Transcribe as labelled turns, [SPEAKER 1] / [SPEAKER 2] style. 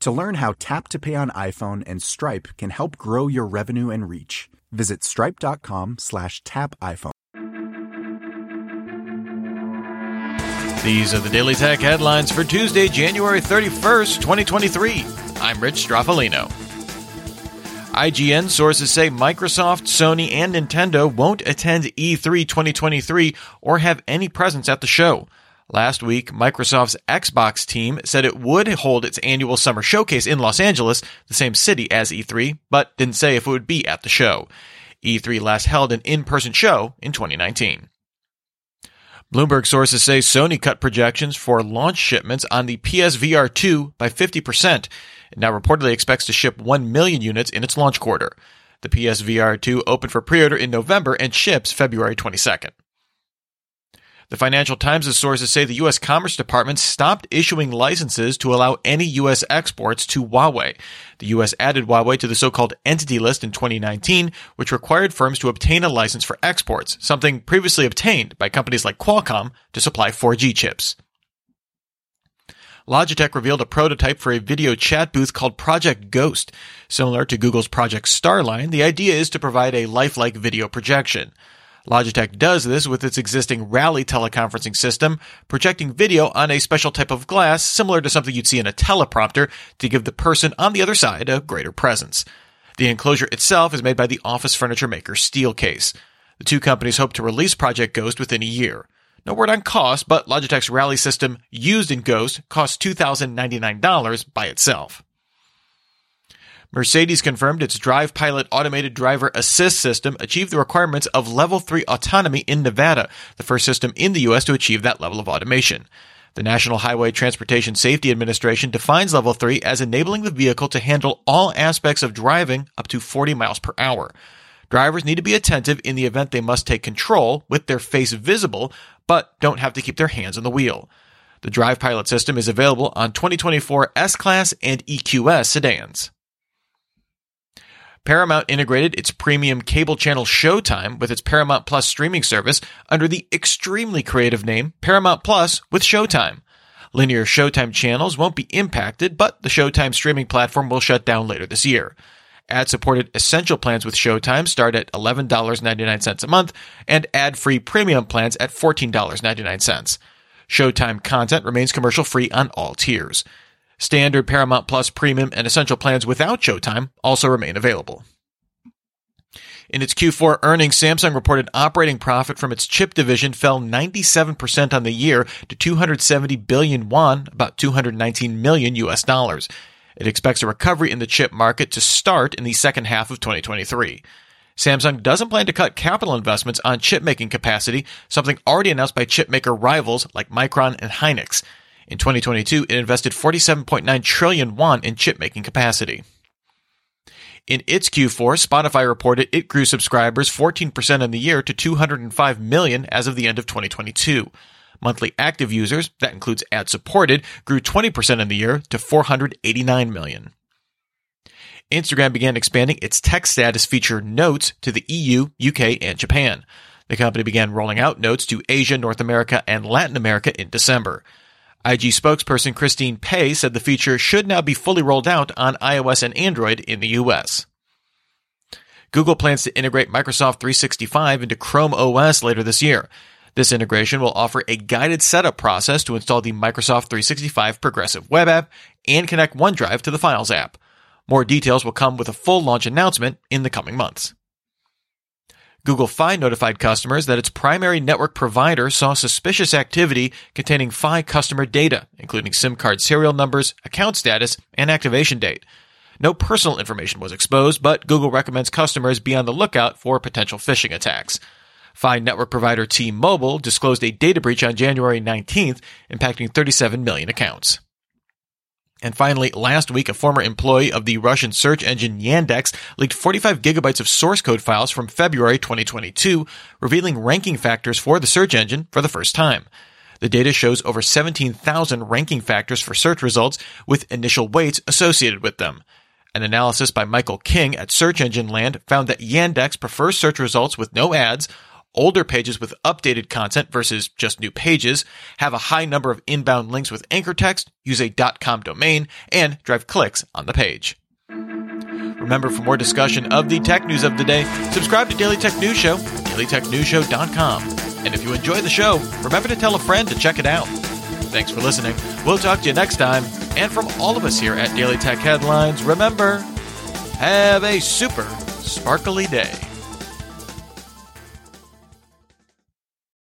[SPEAKER 1] To learn how Tap to Pay on iPhone and Stripe can help grow your revenue and reach, visit stripe.com slash tap iPhone.
[SPEAKER 2] These are the Daily Tech headlines for Tuesday, January 31st, 2023. I'm Rich Stroffolino. IGN sources say Microsoft, Sony, and Nintendo won't attend E3 2023 or have any presence at the show. Last week, Microsoft's Xbox team said it would hold its annual summer showcase in Los Angeles, the same city as E3, but didn't say if it would be at the show. E3 last held an in-person show in 2019. Bloomberg sources say Sony cut projections for launch shipments on the PSVR 2 by 50%. It now reportedly expects to ship 1 million units in its launch quarter. The PSVR 2 opened for pre-order in November and ships February 22nd. The Financial Times' sources say the U.S. Commerce Department stopped issuing licenses to allow any U.S. exports to Huawei. The U.S. added Huawei to the so-called Entity List in 2019, which required firms to obtain a license for exports, something previously obtained by companies like Qualcomm to supply 4G chips. Logitech revealed a prototype for a video chat booth called Project Ghost. Similar to Google's Project Starline, the idea is to provide a lifelike video projection. Logitech does this with its existing Rally teleconferencing system, projecting video on a special type of glass similar to something you'd see in a teleprompter to give the person on the other side a greater presence. The enclosure itself is made by the office furniture maker Steelcase. The two companies hope to release Project Ghost within a year. No word on cost, but Logitech's Rally system used in Ghost costs $2,099 by itself. Mercedes confirmed its Drive Pilot automated driver assist system achieved the requirements of level 3 autonomy in Nevada, the first system in the US to achieve that level of automation. The National Highway Transportation Safety Administration defines level 3 as enabling the vehicle to handle all aspects of driving up to 40 miles per hour. Drivers need to be attentive in the event they must take control with their face visible, but don't have to keep their hands on the wheel. The Drive Pilot system is available on 2024 S-Class and EQS sedans. Paramount integrated its premium cable channel Showtime with its Paramount Plus streaming service under the extremely creative name Paramount Plus with Showtime. Linear Showtime channels won't be impacted, but the Showtime streaming platform will shut down later this year. Ad supported essential plans with Showtime start at $11.99 a month, and ad free premium plans at $14.99. Showtime content remains commercial free on all tiers. Standard Paramount Plus Premium and Essential plans without Showtime also remain available. In its Q4 earnings, Samsung reported operating profit from its chip division fell 97% on the year to 270 billion won, about 219 million US dollars. It expects a recovery in the chip market to start in the second half of 2023. Samsung doesn't plan to cut capital investments on chip making capacity, something already announced by chip maker rivals like Micron and Hynix. In 2022, it invested 47.9 trillion won in chip making capacity. In its Q4, Spotify reported it grew subscribers 14% in the year to 205 million as of the end of 2022. Monthly active users, that includes ad supported, grew 20% in the year to 489 million. Instagram began expanding its tech status feature Notes to the EU, UK, and Japan. The company began rolling out Notes to Asia, North America, and Latin America in December. IG spokesperson Christine Pai said the feature should now be fully rolled out on iOS and Android in the US. Google plans to integrate Microsoft 365 into Chrome OS later this year. This integration will offer a guided setup process to install the Microsoft 365 Progressive Web App and connect OneDrive to the Files app. More details will come with a full launch announcement in the coming months. Google Fi notified customers that its primary network provider saw suspicious activity containing Fi customer data, including SIM card serial numbers, account status, and activation date. No personal information was exposed, but Google recommends customers be on the lookout for potential phishing attacks. Fi network provider T-Mobile disclosed a data breach on January 19th, impacting 37 million accounts. And finally, last week, a former employee of the Russian search engine Yandex leaked 45 gigabytes of source code files from February 2022, revealing ranking factors for the search engine for the first time. The data shows over 17,000 ranking factors for search results with initial weights associated with them. An analysis by Michael King at Search Engine Land found that Yandex prefers search results with no ads, older pages with updated content versus just new pages, have a high number of inbound links with anchor text, use a .com domain, and drive clicks on the page. Remember, for more discussion of the tech news of the day, subscribe to Daily Tech News Show dailytechnewsshow.com. And if you enjoy the show, remember to tell a friend to check it out. Thanks for listening. We'll talk to you next time. And from all of us here at Daily Tech Headlines, remember, have a super sparkly day.